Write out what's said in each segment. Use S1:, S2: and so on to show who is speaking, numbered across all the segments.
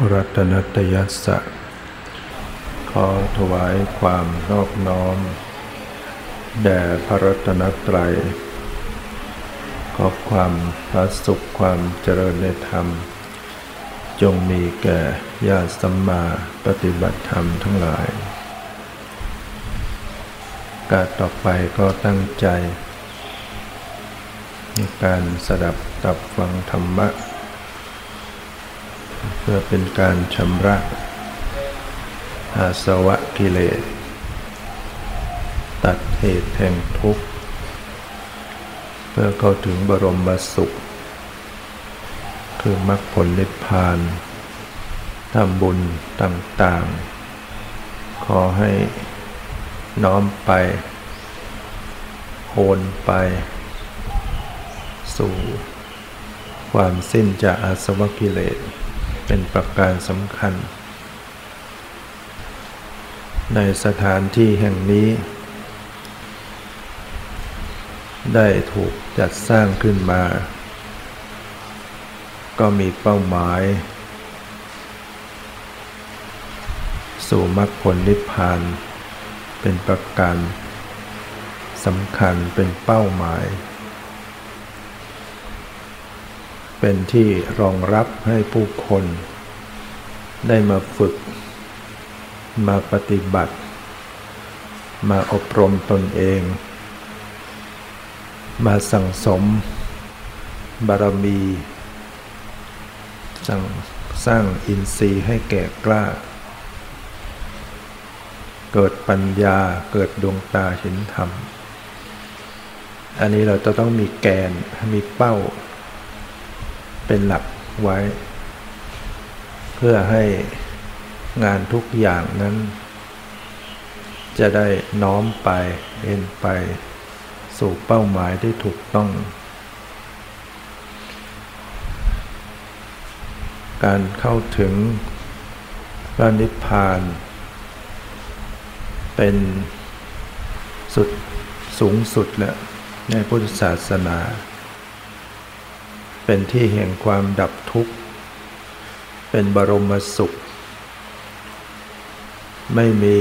S1: วัตถุรัตนตยัสสะ ขอถวายความนอบน้อม แด่พระรัตนตรัย ขอความพระสุขความเจริญในธรรม จงมีแก่ญาติสัมมาปฏิบัติธรรมทั้งหลาย การต่อไปก็ตั้งใจ ในการสดับตับฟังธรรมะ เพื่อเป็นการชำระอาสวะกิเลส ตัดเหตุแห่งทุกข์ เพื่อเข้าถึงบรมสุข คือมรรคผลนิพพานทำบุญต่างๆ ขอให้น้อมไป โอนไป สู่ความสิ้นจากอาสวะกิเลส เป็นประการสำคัญ ในสถานที่แห่งนี้ ได้ถูกจัดสร้างขึ้นมา ก็มีเป้าหมาย สู่มรรคผลนิพพาน เป็นประการสำคัญเป็นเป้าหมาย เป็นที่รองรับให้ผู้คน ได้มาฝึก มาปฏิบัติ มาอบรมตนเอง มาสั่งสม บารมี สั่งสร้างอินทรีย์ให้แก่กล้า เกิดปัญญาเกิดดวงตาเห็นธรรม อันนี้เราจะต้องมีแกนมีเป้า เป็นหลักไว้ เพื่อให้งานทุกอย่างนั้น จะได้น้อมไปเอ็นไป สู่เป้าหมายที่ถูกต้อง การเข้าถึงพระนิพพาน เป็นสุดสูงสุดแล้วในพุทธศาสนา เป็นที่แห่งความดับทุกข์ เป็นบรมสุข ไม่มี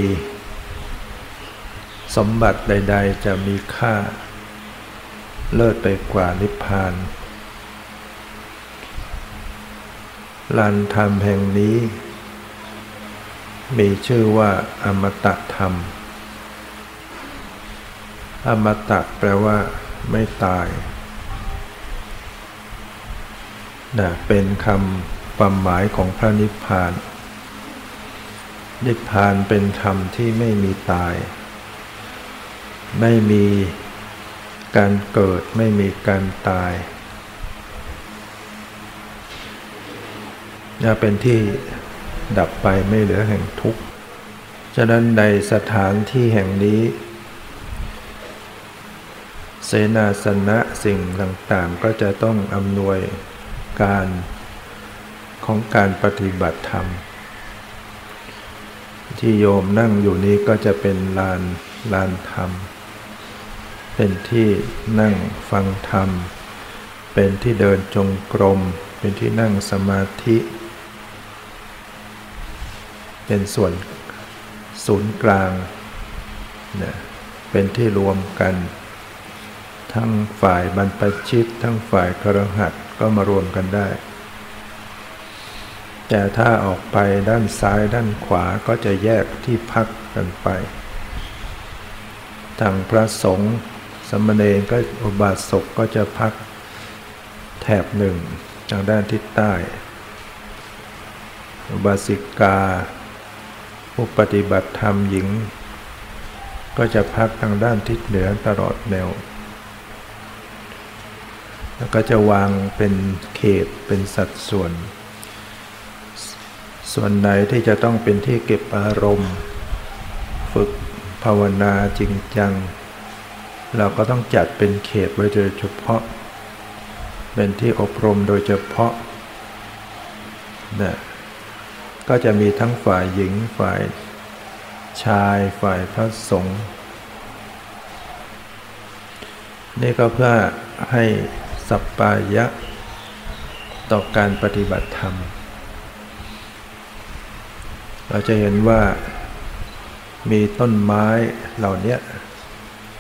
S1: สมบัติใด ๆ จะมีค่า เลิศไปกว่านิพพานลานธรรมแห่งนี้ มีชื่อว่าอมตะธรรม อมตะแปลว่าไม่ตาย นะเป็นคำความหมายของพระนิพพาน นิพพานเป็นธรรมที่ไม่มีตาย ไม่มีการเกิดไม่มีการตายจะเป็นที่ดับไปไม่เหลือแห่งทุกข์ ฉะนั้นในสถานที่แห่งนี้ เสนาสนะสิ่งต่างๆก็จะต้องอำนวย การของการปฏิบัติธรรม ที่โยมนั่งอยู่นี้ก็จะเป็นลานลานธรรม เป็นที่นั่งฟังธรรม เป็นที่เดินจงกรม เป็นที่นั่งสมาธิ เป็นส่วนศูนย์กลางเนี่ยเป็นที่รวมกัน ทั้งฝ่ายบรรพชิต ทั้งฝ่ายครหัส ก็มารวมกันได้ แต่ถ้าออกไปด้านซ้ายด้านขวาก็จะแยกที่พักกันไป ทางพระสงฆ์สมณเณรก็อุบาสกก็จะพักแถบหนึ่งทางด้านทิศใต้ อุบาสิกา ผู้ปฏิบัติธรรมหญิง ก็จะพักทางด้านทิศเหนือตลอดแนว แล้วก็จะวางเป็นเขตเป็นสัดส่วน ส่วนไหนที่จะต้องเป็นที่เก็บอารมณ์ ฝึกภาวนาจริงจัง เราก็ต้องจัดเป็นเขตไว้โดยเฉพาะ เป็นที่อบรมโดยเฉพาะนะก็จะมีทั้งฝ่ายหญิงฝ่ายชายฝ่ายพระสงฆ์นี่ก็เพื่อให้ สัปปายะ ต่อการปฏิบัติธรรม เราจะเห็นว่ามีต้นไม้เหล่านี้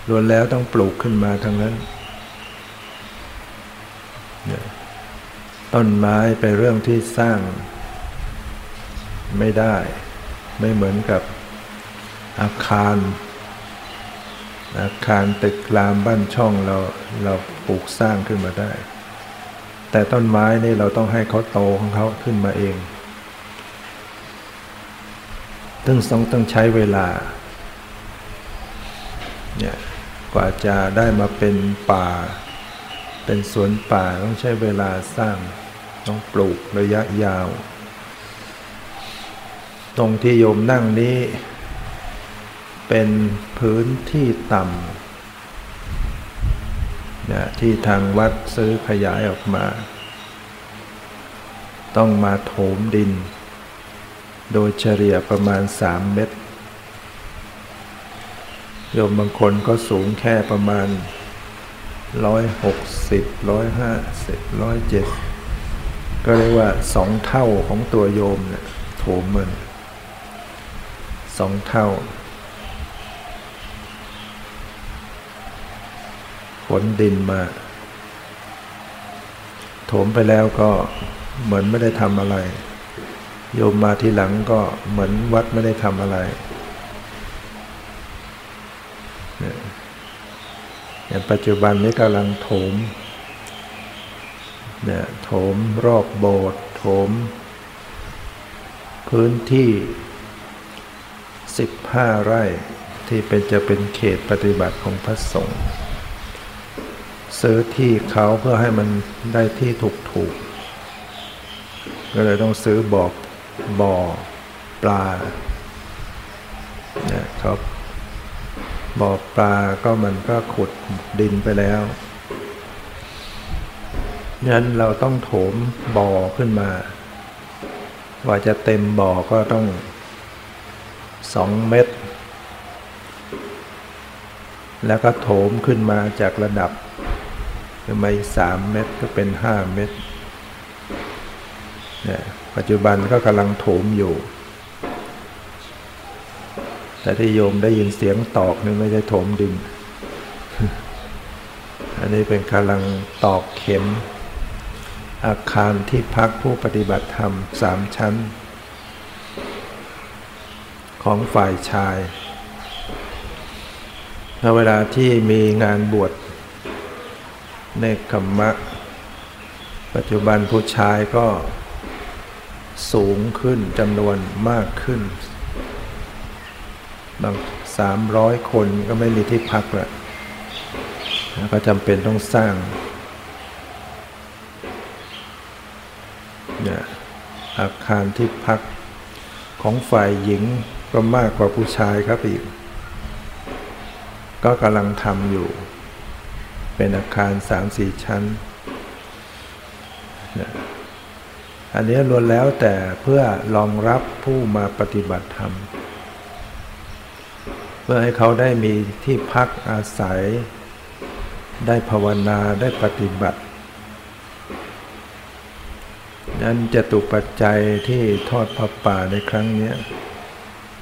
S1: ล้วนแล้วต้องปลูกขึ้นมาทั้งนั้น ต้นไม้เป็นเรื่องที่สร้างไม่ได้ ไม่เหมือนกับอาคาร อาคารตึกรามบ้านช่องเราเราปลูกสร้างขึ้นมาได้ แต่ต้นไม้นี่เราต้องให้เขาโตของเขาขึ้นมาเองซึ่งต้องต้องใช้เวลาเนี่ยกว่าจะได้มาเป็นป่า เป็นสวนป่าต้องใช้เวลาสร้างต้องปลูกระยะยาว ตรงที่โยมนั่งนี้ เป็นพื้นที่ต่ำเนี่ยที่ทางวัดซื้อขยายออกมา ต้องมาโถมดิน โดยเฉลี่ยประมาณสามเมตรโยมบางคนก็สูงแค่ประมาณร้อยหกสิบร้อยห้าสิบร้อยเจ็ดก็เรียกว่าสองเท่าของตัวโยมเนี่ยโถมมันสองเท่า ขนดินมาโถมไปแล้วก็เหมือนไม่ได้ทำอะไร โยมมาทีหลังก็เหมือนวัดไม่ได้ทำอะไรอย่างปัจจุบันนี้กำลังโถมเนี่ยโถมรอบโบสถ์โถม พื้นที่ 15 ไร่ที่เป็นจะเป็นเขตปฏิบัติของพระสงฆ์ ซื้อที่เขาเพื่อให้มันได้ที่ถูกถูกก็เลยต้องซื้อบอกบ่อปลาเนี่ยเขาบ่อปลาก็มันก็ขุดดินไปแล้วนั้นเราต้องโถมบ่อขึ้นมา ว่าจะเต็มบ่อก็ต้องสองเมตร แล้วก็โถมขึ้นมาจากระดับ ขึ้นมาอีกสามเมตรก็เป็นห้าเมตรเนี่ยปัจจุบันก็กำลังโถมอยู่ แต่ที่โยมได้ยินเสียงตอกนี่ไม่ใช่ถมดิน อันนี้เป็นกำลังตอกเข็ม อาคารที่พักผู้ปฏิบัติธรรมสามชั้น ของฝ่ายชายเวลาที่มีงานบวช ในกรรมะ ปัจจุบันผู้ชายก็สูงขึ้นจำนวนมากขึ้น บางสามร้อยคนก็ไม่มีที่พักละก็จำเป็นต้องสร้างเนี่ยอาคารที่พักของฝ่ายหญิงก็มากกว่าผู้ชายครับอีก ก็กำลังทำอยู่ เป็นอาคารสามสี่ชั้น อันนี้ล้วนแล้วแต่เพื่อรองรับผู้มาปฏิบัติธรรม เพื่อให้เขาได้มีที่พักอาศัย ได้ภาวนาได้ปฏิบัตินั้นจะตุปัจจัยที่ทอดพระป่าในครั้งนี้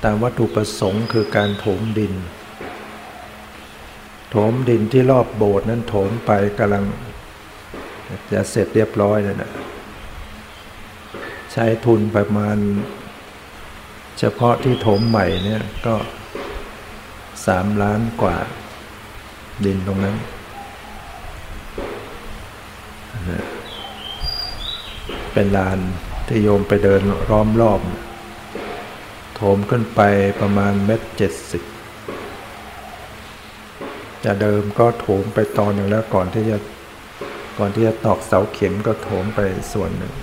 S1: ตามวัตถุประสงค์คือการโถมดิน มดินที่รอบโบสถ์นั้นโถมไปกำลัง จะเสร็จเรียบร้อยแล้วนะใช้ทุนประมาณ เฉพาะที่โถมใหม่เนี่ยก็สามล้านกว่า ดินตรงนั้นเป็นลานที่โยมไปเดินร้อมรอบ โถมขึ้นไปประมาณเมตรเจ็ดสิบ จะเดิมก็โถมไปตอนหนึ่งแล้วก่อนที่จะก่อนที่จะตอกเสาเข็มก็โถมไปส่วนหนึ่ง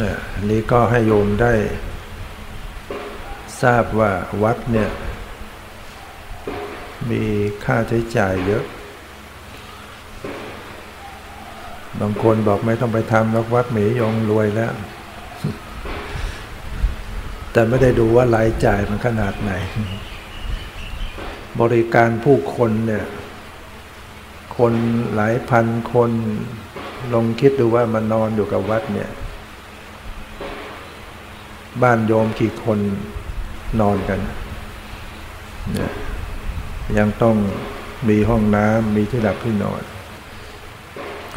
S1: นี่อันนี้ก็ให้โยมได้ทราบว่าวัดเนี่ย มีค่าใช้จ่ายเยอะ บางคนบอกไม่ต้องไปทำแล้ววัดหมียงรวยแล้ว แต่ไม่ได้ดูว่ารายจ่ายมันขนาดไหน บริการผู้คนเนี่ย คนหลายพันคนลองคิดดูว่ามันนอนอยู่กับวัดเนี่ย บ้านโยมกี่คนนอนกันเนี่ยยังต้องมีห้องน้ำมีที่หลับที่นอน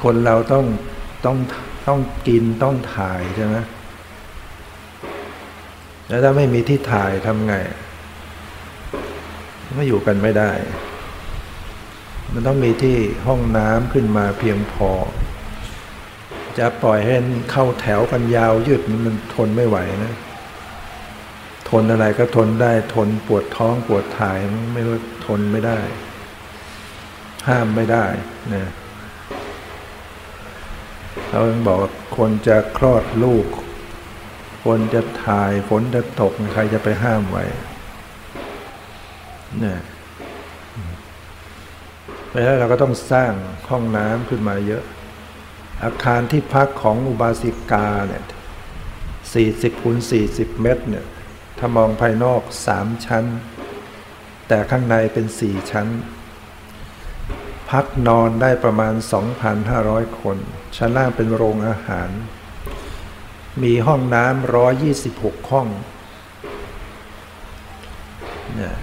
S1: คนเราต้องต้องต้องกินต้องถ่ายใช่ไหมแล้วถ้าไม่มีที่ถ่ายทำไง ก็อยู่กันไม่ได้ มันต้องมีที่ห้องน้ำขึ้นมาเพียงพอ จะปล่อยให้เข้าแถวกันยาวยืดมันทนไม่ไหวนะ ทนอะไรก็ทนได้ ทนปวดท้องปวดถ่ายไม่รู้ทนไม่ได้ ห้ามไม่ได้นะเราบอกคนจะคลอดลูก คนจะถ่ายฝนจะตกใครจะไปห้ามไว้ นี่ยเพราะฉะนั้นเราก็ต้องสร้างห้องน้ำขึ้นมาเยอะ อาคารที่พักของอุบาสิกาเนี่ยสี่สิบคูณสี่สิบเมตรเนี่ยถ้ามองภายนอกสามชั้น แต่ข้างในเป็นสี่ชั้น พักนอนได้ประมาณ 2,500 คน ชั้นล่างเป็นโรงอาหาร มีห้องน้ำร้อยยี่สิบหกห้องเนี่ย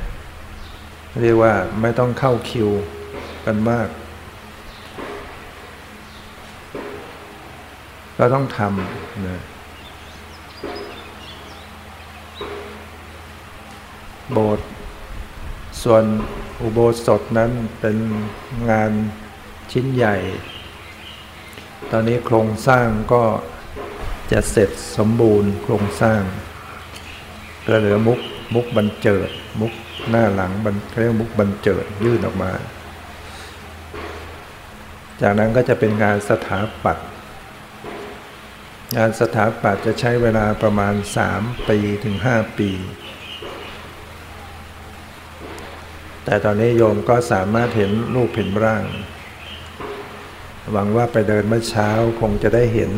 S1: เรียกว่าไม่ต้องเข้าคิวกันมากก็ต้องทำนะโบสถ์ส่วนอุโบสถนั้นเป็นงานชิ้นใหญ่ ตอนนี้โครงสร้างก็จะเสร็จสมบูรณ์โครงสร้างก็เหลือมุกมุกบันเจิดมุก หน้าหลังบันเรียกมุกบันเจิดยื่นออกมา จากนั้นก็จะเป็นงานสถาปัตย์งานสถาปัตย์จะใช้เวลาประมาณ 3 ปีถึง 5 ปี แต่ตอนนี้โยมก็สามารถเห็นรูปเห็นร่าง หวังว่าไปเดินเมื่อเช้าคงจะได้เห็น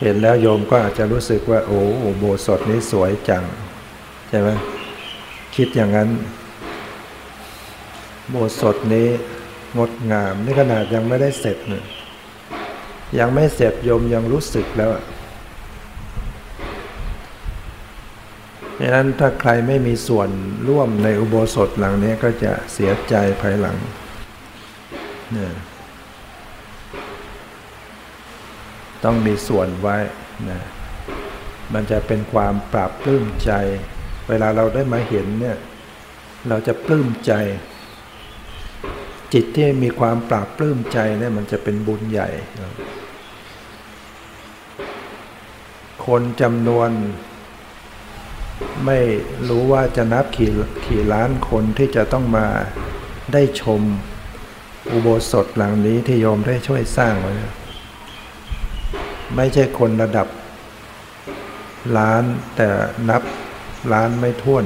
S1: เห็นแล้วโยมก็อาจจะรู้สึกว่า โอ้โบสถนี้สวยจัง ใช่ไหมคิดอย่างนั้น โบสถนี้งดงามนี่ขนาดยังไม่ได้เสร็จนี่ยยังไม่เสร็จโยมยังรู้สึกแล้วดังนั้นถ้าใครไม่มีส่วนร่วมในอุโบสถหลังนี้ก็จะเสียใจภายหลังเนี่ย ต้องมีส่วนไว้นะมันจะเป็นความปราบปลื้มใจ เวลาเราได้มาเห็นเนี่ยเราจะปลื้มใจ จิตที่มีความปราบปลื้มใจเนี่ยมันจะเป็นบุญใหญ่ คนจำนวน ไม่รู้ว่าจะนับกี่กี่ล้านคนที่จะต้องมาได้ชมอุโบสถหลังนี้ที่โยมได้ช่วยสร้างไว้ ไม่ใช่คนระดับ ล้านแต่นับล้านไม่ท้วน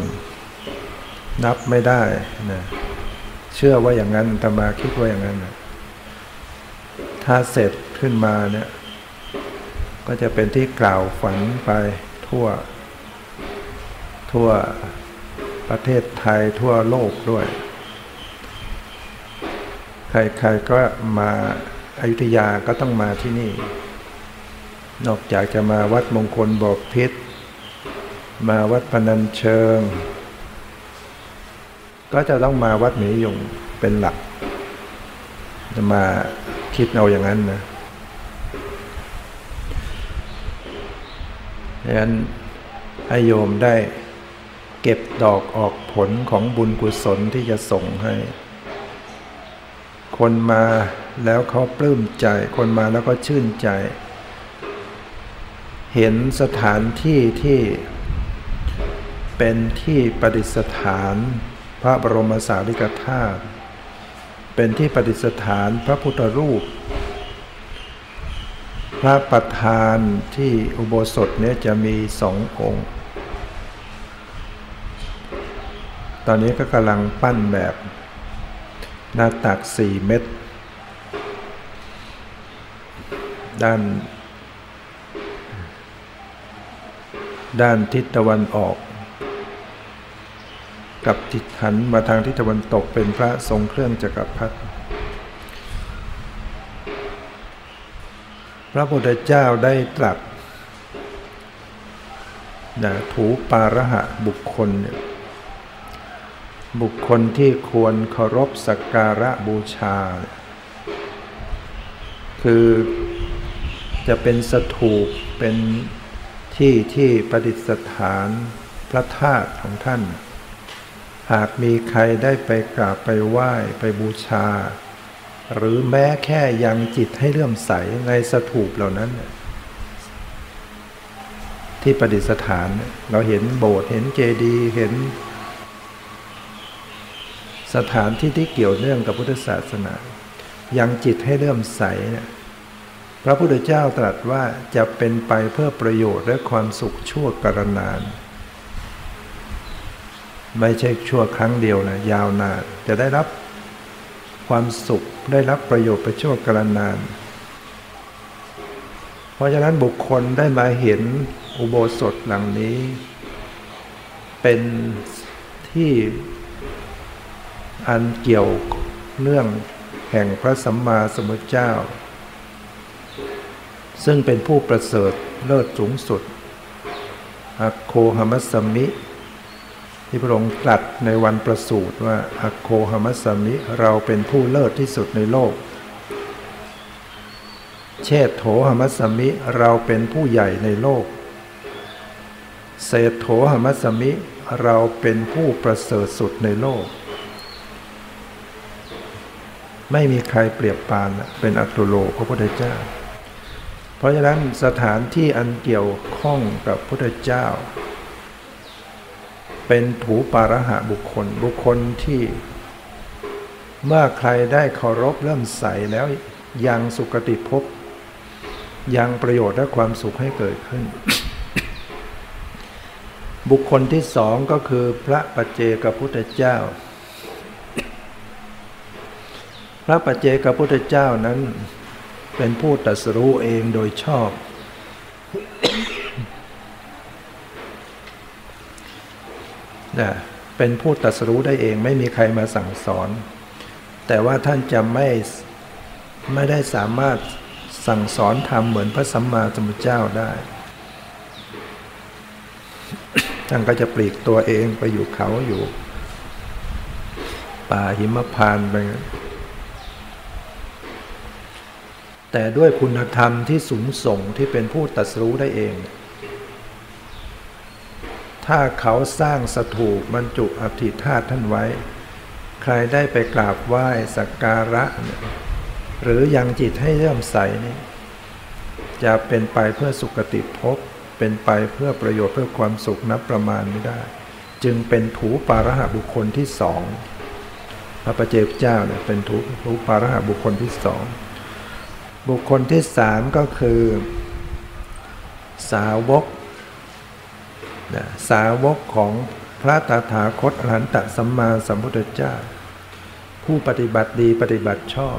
S1: นับไม่ได้นะเชื่อว่าอย่างนั้นตมาคิดว่าอย่างนั้นนะถ้าเสร็จขึ้นมาเนี่ย ก็จะเป็นที่กล่าวฝันไปทั่ว ทั่วประเทศไทยทั่วโลกด้วย ใครๆก็มาอายุทยาก็ต้องมาที่นี่ นอกจากจะมาวัดมงคลบอกพิษ มาวัดพนัญเชิง ก็จะต้องมาวัดหมียงเป็นหลัก จะมาคิดเอาอย่างนั้นนะดังนั้นให้โยมได้เก็บดอกออกผลของบุญกุศลที่จะส่งให้ คนมาแล้วเขาปลื้มใจ คนมาแล้วก็ชื่นใจ เห็นสถานที่ที่เป็นที่ประดิษฐานพระบรมสารีริกธาตุเป็นที่ประดิษฐานพระพุทธรูป พระประธานที่อุโบสถเนี้จะมีสององค์ ตอนนี้ก็กำลังปั้นแบบหน้าตักสี่เมตร ด้าน ด้านทิศตะวันออก กับทิศหันมาทางทิศตะวันตกเป็นพระทรงเครื่องจักรพรรดิพระพุทธเจ้าได้ตรัสนะถูปาระหะบุคคลเนี่ยบุคคลที่ควรเคารพสักการะบูชา คือจะเป็นสถูปเป็น ที่ที่ประดิษฐานพระธาตุของท่าน หากมีใครได้ไปกราบไปไหว้ไปบูชา หรือแม้แค่ยังจิตให้เลื่อมใสในสถูปเหล่านั้น ที่ประดิษฐานเราเห็นโบสถ์เห็นเจดีย์เห็น สถานที่ที่เกี่ยวเนื่องกับพุทธศาสนา ยังจิตให้เลื่อมใสเนี่ย พระพุทธเจ้าตรัสว่าจะเป็นไปเพื่อประโยชน์และความสุขชั่วกรนาน ไม่ใช่ชั่วครั้งเดียวนะยาวนานจะได้รับความสุขได้รับประโยชน์ไปชั่วกรนาน เพราะฉะนั้นบุคคลได้มาเห็นอุโบสถหลังนี้ เป็นที่อันเกี่ยวเนื่องแห่งพระสัมมาสัมพุทธเจ้า ซึ่งเป็นผู้ประเสริฐเลิศสูงสุดอโคหมัสมิ ที่พระองค์ตรัสในวันประสูติว่าอโคหมัสมิเราเป็นผู้เลิศที่สุดในโลก เชษโถหมัสมิเราเป็นผู้ใหญ่ในโลกเศษโถหมัสมิเราเป็นผู้ประเสริฐสุดในโลก ไม่มีใครเปรียบปานเป็นอัตโลพระพุทธเจ้า เพราะฉะนั้นสถานที่อันเกี่ยวข้องกับพุทธเจ้า เป็นถูปาระหะบุคคลบุคคลที่เมื่อใครได้เคารพเริ่มใสแล้วยังสุคติภพยังประโยชน์และความสุขให้เกิดขึ้น บุคคลที่สองก็คือพระปัจเจกพุทธเจ้า พระปัจเจกพุทธเจ้านั้น เป็นผู้ตัสรู้เองโดยชอบ นะเป็นผู้ตัสรู้ได้เองไม่มีใครมาสั่งสอน แต่ว่าท่านจะไม่ไม่ได้สามารถสั่งสอนทำเหมือนพระสัมมาสัมพุทธเจ้าได้ ท่านก็จะปลีกตัวเองไปอยู่เขาอยู่ ป่าหิมพานไป แต่ด้วยคุณธรรมที่สูงส่งที่เป็นผู้ตัดสู้ได้เอง ถ้าเขาสร้างสถูปบรรจุอธิธาตุท่านไว้ ใครได้ไปกราบไหว้สักการะ หรือยังจิตให้เริ่มใสนี่จะเป็นไปเพื่อสุคติภพเป็นไปเพื่อประโยชน์เพื่อความสุขนับประมาณไม่ได้ จึงเป็นถูปาระหะบุคคลที่สองพระประเจกเจ้าเนี่ยเป็นถูถูปาระหะบุคคลที่สอง บุคคลที่สามก็คือ สาวกนะสาวกของพระตถาคตอรหันตสัมมาสัมพุทธเจ้า ผู้ปฏิบัติดีปฏิบัติชอบ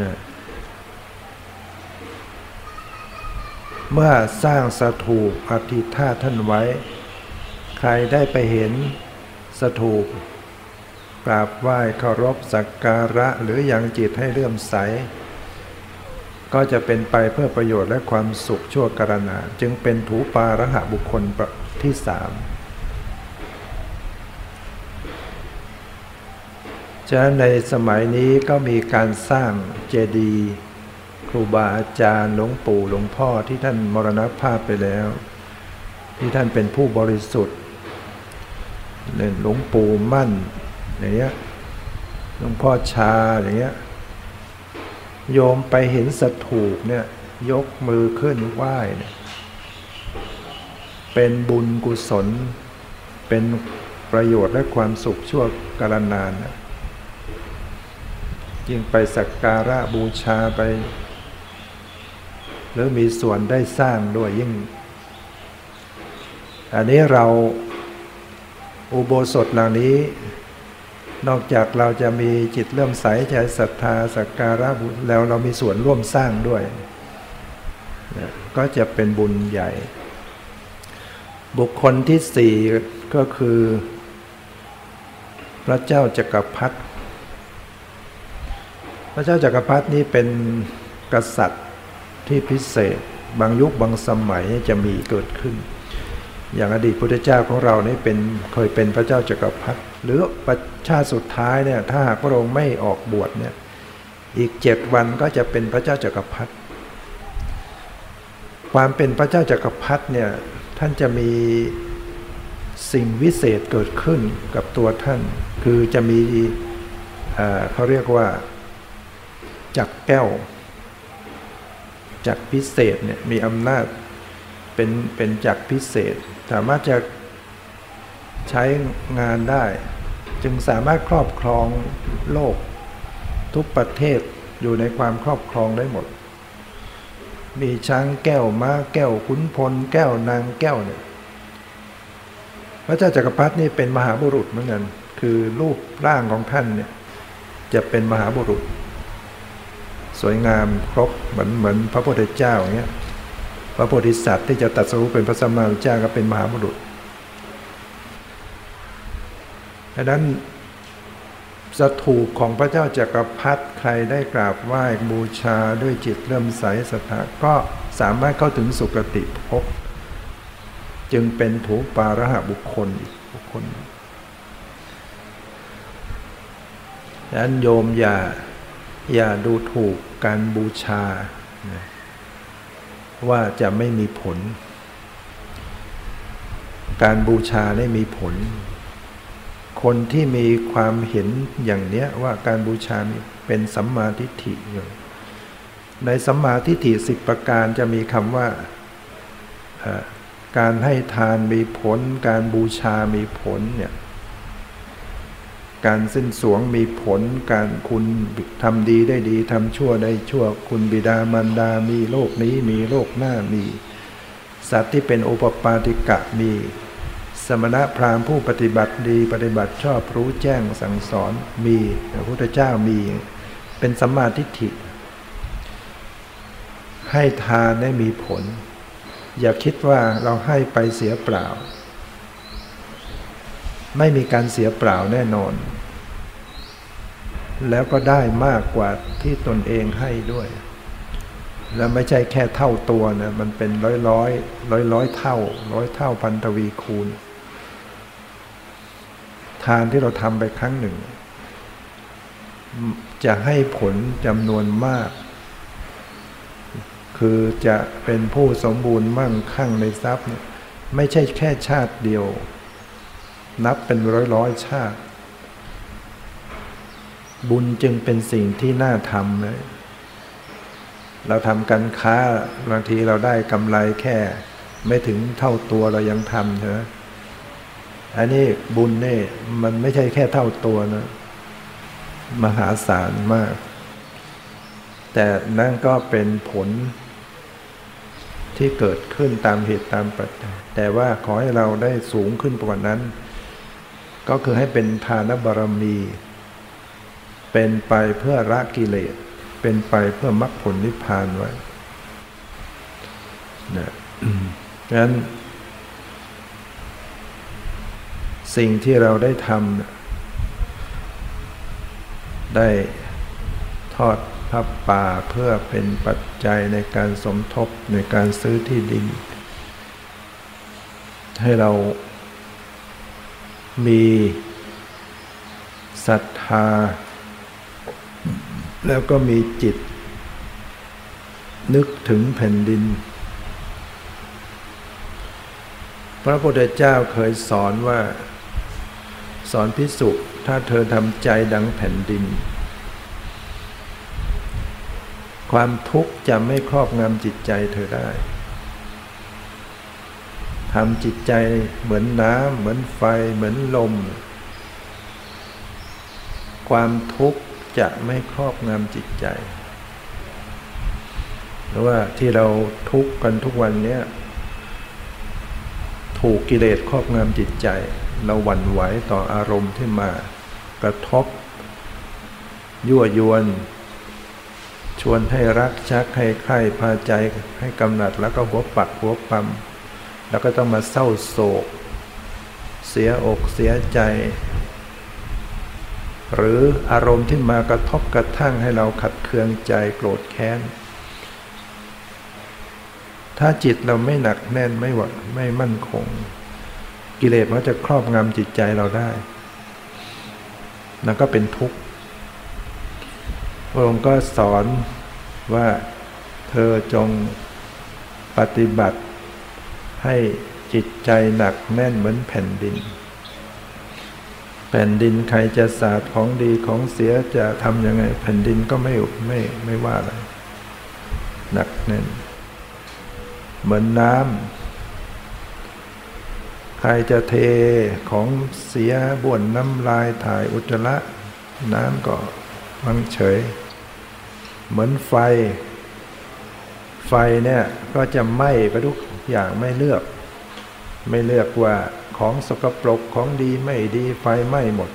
S1: นะเมื่อสร้างสถูปอธิธาท่านไว้ ใครได้ไปเห็นสถูป กราบไหว้เคารพสักการะหรือยังจิตให้เลื่อมใส ก็จะเป็นไปเพื่อประโยชน์และความสุขชั่วกรณาจึงเป็นถูปาระหะบุคคลที่สามฉะนั้นในสมัยนี้ก็มีการสร้างเจดีย์ครูบาอาจารย์หลวงปู่หลวงพ่อที่ท่านมรณภาพไปแล้ว ที่ท่านเป็นผู้บริสุทธิ์หลวงปู่มั่น อย่างเงี้ยหลวงพ่อชาอย่างเงี้ยโยมไปเห็นสถูปเนี่ยยกมือขึ้นไหว้เนี่ยเป็นบุญกุศล เป็นประโยชน์และความสุขชั่วกาลนานนะยิ่งไปสักการะบูชาไป หรือมีส่วนได้สร้างด้วยยิ่ง อันนี้เราอุโบสถเหล่านี้ นอกจากเราจะมีจิตเริ่มใสใจศรัทธาสักการะบุญแล้วเรามีส่วนร่วมสร้างด้วย ก็จะเป็นบุญใหญ่ บุคคลที่สี่ก็คือ พระเจ้าจักรพรรดิพระเจ้าจักรพรรดินี้เป็นกษัตริย์ที่พิเศษ บางยุคบางสมัยจะมีเกิดขึ้น อย่างอดีตพุทธเจ้าของเรานี่เป็นเคยเป็นพระเจ้าจักรพรรดิหรือประชาติสุดท้ายเนี่ยถ้าหากพระองค์ไม่ออกบวชเนี่ยอีกเจ็ดวันก็จะเป็นพระเจ้าจักรพรรดิความเป็นพระเจ้าจักรพรรดิเนี่ยท่านจะมีสิ่งวิเศษเกิดขึ้นกับตัวท่าน คือจะมีเขาเรียกว่าจักแก้วจักพิเศษเนี่ยมีอำนาจเป็นเป็นจักพิเศษ สามารถจะใช้งานได้ จึงสามารถครอบครองโลก ทุกประเทศอยู่ในความครอบครองได้หมด มีช้างแก้วม้าแก้วขุนพล แก้วนางแก้วเนี่ยพระเจ้าจักรพรรดินี่เป็นมหาบุรุษเหมือนกันคือรูปร่างของท่านเนี่ยจะเป็นมหาบุรุษ สวยงามครบเหมือนเหมือนพระพุทธเจ้าอย่างเงี้ย พระโพธิสัตว์ที่จะตัดสู้เป็นพระสัมมาสัมพุทธเจ้าก็เป็นมหาบุรุษดังนั้นสถูปของพระเจ้าจากักรพรรดิใครได้กราบไหว้บูชาด้วยจิตเริ่มใสศรัทธาก็สามารถเข้าถึงสุคติภพจึงเป็นถูปาระหะบุคคลอีกบุคคลดังนั้นโยมอย่าอย่าดูถูกการบูชา ว่าจะไม่มีผล การบูชาได้มีผล คนที่มีความเห็นอย่างเนี้ยว่าการบูชาเป็นสัมมาทิฏฐิอยู่ในสัมมาทิฏฐิสิบประการจะมีคำว่าการให้ทานมีผล การบูชามีผลเนี่ย การสิ้นสวงมีผล การคุณทำดีได้ดีทำชั่วได้ชั่ว คุณบิดามารดามีโลกนี้มีโลกหน้ามี สัตว์ที่เป็นโอปปาติกะมี สมณะพราหมณ์ผู้ปฏิบัติดีปฏิบัติชอบรู้แจ้งสั่งสอนมีพระพุทธเจ้ามี เป็นสัมมาทิฏฐิ ให้ทานได้มีผล อย่าคิดว่าเราให้ไปเสียเปล่าไม่มีการเสียเปล่าแน่นอน แล้วก็ได้มากกว่าที่ตนเองให้ด้วย แล้วไม่ใช่แค่เท่าตัวนะมันเป็นร้อยร้อยร้อยร้อยเท่า ร้อยเท่าพันทวีคูณ ทานที่เราทำไปครั้งหนึ่ง จะให้ผลจำนวนมาก คือจะเป็นผู้สมบูรณ์มั่งคั่งในทรัพย์ ไม่ใช่แค่ชาติเดียว นับเป็นร้อยร้อยชาติ บุญจึงเป็นสิ่งที่น่าทำเลย เราทำการค้าบางทีเราได้กำไรแค่ ไม่ถึงเท่าตัวเรายังทำเถอะอันนี้บุญเนี่ยมันไม่ใช่แค่เท่าตัวนะ มหาศาลมาก แต่นั่นก็เป็นผลที่เกิดขึ้นตามเหตุตามปัจจัยแต่ว่าขอให้เราได้สูงขึ้นกว่านั้น ก็คือให้เป็นทานบารมี เป็นไปเพื่อละกิเลส เป็นไปเพื่อมรรคผลนิพพานไว้นะงนั้น สิ่งที่เราได้ทำได้ทอดผ้าป่าเพื่อเป็นปัจจัยในการสมทบในการซื้อที่ดิน ให้เรามีศรัทธา แล้วก็มีจิต นึกถึงแผ่นดิน พระพุทธเจ้าเคยสอนว่า สอนพิสุถ้าเธอทำใจดังแผ่นดิน ความทุกข์จะไม่ครอบงำจิตใจเธอได้ทำจิตใจเหมือนน้ำเหมือนไฟเหมือนลม ความทุกข์ จะไม่ครอบงำจิตใจหรือว่าที่เราทุกข์กันทุกวันนี้ถูกกิเลสครอบงำจิตใจ เราหวั่นไหวต่ออารมณ์ที่มากระทบ ยั่วยวน ชวนให้รักชักให้ใคร่พาใจให้กำหนัดแล้วก็หัวปักหัวปั๊มแล้วก็ต้องมาเศร้าโศก เสียอกเสียใจ หรืออารมณ์ที่มากระทบกระทั่งให้เราขัดเคืองใจโกรธแค้น ถ้าจิตเราไม่หนักแน่นไม่หวดไม่มั่นคง กิเลสมันจะครอบงำจิตใจเราได้ แล้วก็เป็นทุกข์พระองค์ก็สอนว่าเธอจงปฏิบัติให้จิตใจหนักแน่นเหมือนแผ่นดิน แผ่นดินใครจะสาดของดีของเสียจะทำยังไง แผ่นดินก็ไม่ไม่ไม่ว่าอะไรหนักแน่น เหมือนน้ำใครจะเทของเสียบ่วนน้ำลายถ่ายอุจจาระน้ำก็วังเฉย เหมือนไฟ ไฟเนี่ยก็จะไหม้ไปทุกอย่างไม่เลือก ไม่เลือกว่า ของสกปรกของดีไม่ดีไฟไหม้หมด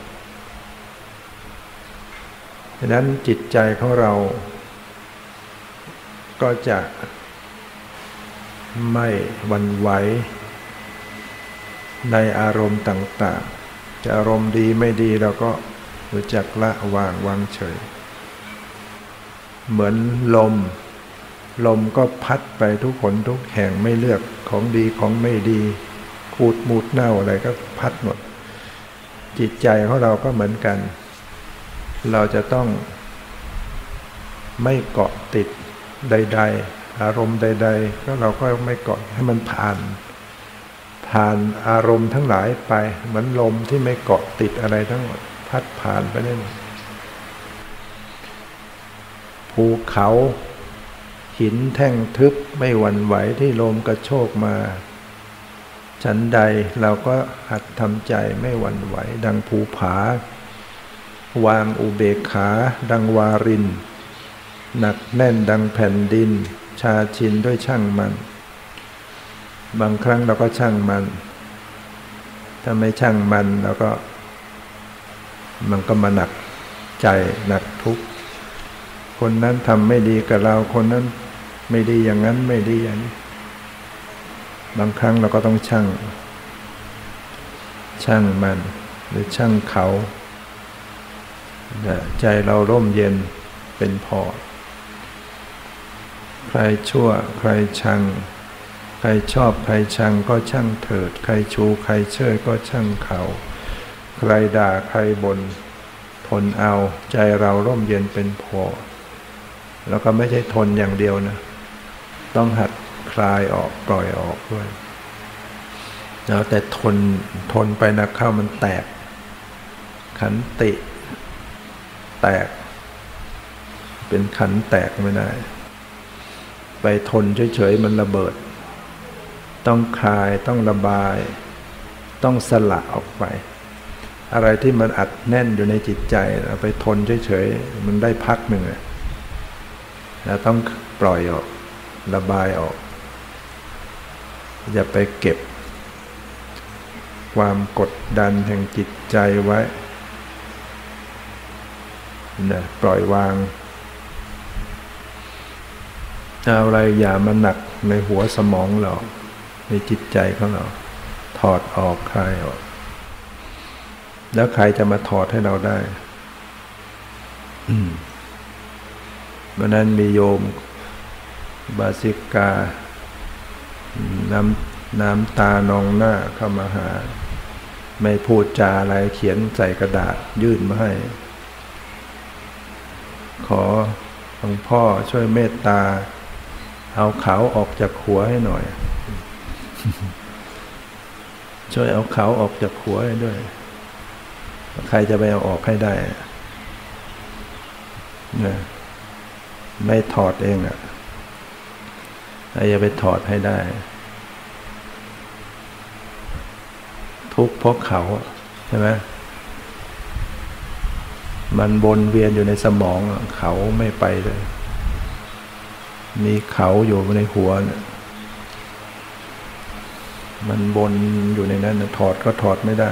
S1: ดังนั้นจิตใจของเรา ก็จะไม่วันไหว ในอารมณ์ต่างๆ จะอารมณ์ดีไม่ดีเราก็รู้จักละวางวางเฉย เหมือนลม ลมก็พัดไปทุกคนทุกแห่งไม่เลือกของดีของไม่ดี ขูดมูดเน่าอะไรก็พัดหมด จิตใจของเราก็เหมือนกัน เราจะต้องไม่เกาะติดใด ๆ อารมณ์ใด ๆ ก็เราก็ไม่เกาะให้มันผ่าน ผ่านอารมณ์ทั้งหลายไป เหมือนลมที่ไม่เกาะติดอะไรทั้งหมด พัดผ่านไปได้หมดภูเขา หินแท่งทึบไม่หวั่นไหวที่ลมกระโชกมา ฉันใดเราก็หัดทำใจไม่หวั่นไหว ดังภูผา วางอุเบกขา ดังวาริน หนักแน่นดังแผ่นดิน ชาชินด้วยช่างมัน บางครั้งเราก็ช่างมัน ถ้าไม่ช่างมันเราก็ มันก็มาหนักใจหนักทุกข์คนนั้นทำไม่ดีกับเราคนนั้นไม่ดีอย่างนั้นไม่ดีอย่างนี้ บางครั้งเราก็ต้องช่าง ช่างมัน หรือช่างเขาใจเราร่มเย็นเป็นพอ ใครชั่ว ใครชัง ใครชอบใครชังก็ช่างเถิด ใครชู ใครเชยก็ช่างเขา ใครด่าใครบน่นทนเอาใจเราร่มเย็นเป็นพอ แล้วก็ไม่ใช่ทนอย่างเดียวนะ ต้องหัด คลายออกปล่อยออกด้วยแล้วแต่ทนทนไปนะเข้ามันแตก ขันติ แตก เป็นขันแตกไม่ได้ ไปทนเฉยๆมันระเบิด ต้องคลายต้องระบาย ต้องสละออกไป อะไรที่มันอัดแน่นอยู่ในจิตใจเราไปทนเฉยๆมันได้พักหนึ่งแล้วต้องปล่อยออก ระบายออก อย่าไปเก็บ ความกดดันแห่งจิตใจไว้นะปล่อยวางอะไรอย่ามาหนักในหัวสมองเรา ในจิตใจของเรา ถอดออกคลายออก แล้วใครจะมาถอดให้เราได้วันนั้นมีโยม บาสิกา น้ำน้ำตานองหน้าเข้ามาหา ไม่พูดจาอะไรเขียนใส่กระดาษยื่นมาให้ ขอหลวงพ่อช่วยเมตตา เอาเขาออกจากหัวให้หน่อย ช่วยเอาเขาออกจากหัวให้ด้วย ใครจะไปเอาออกให้ได้นะไม่ถอดเองอะ่ะ ใครจะไปถอดให้ได้ ทุกเพราะเขาใช่ไหมมันบนเวียนอยู่ในสมองเขาไม่ไปเลย มีเขาอยู่ในหัวเนี่ยมันบนอยู่ในนั้นถอดก็ถอดไม่ได้